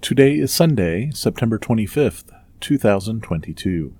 Today is Sunday, September 25th, 2022.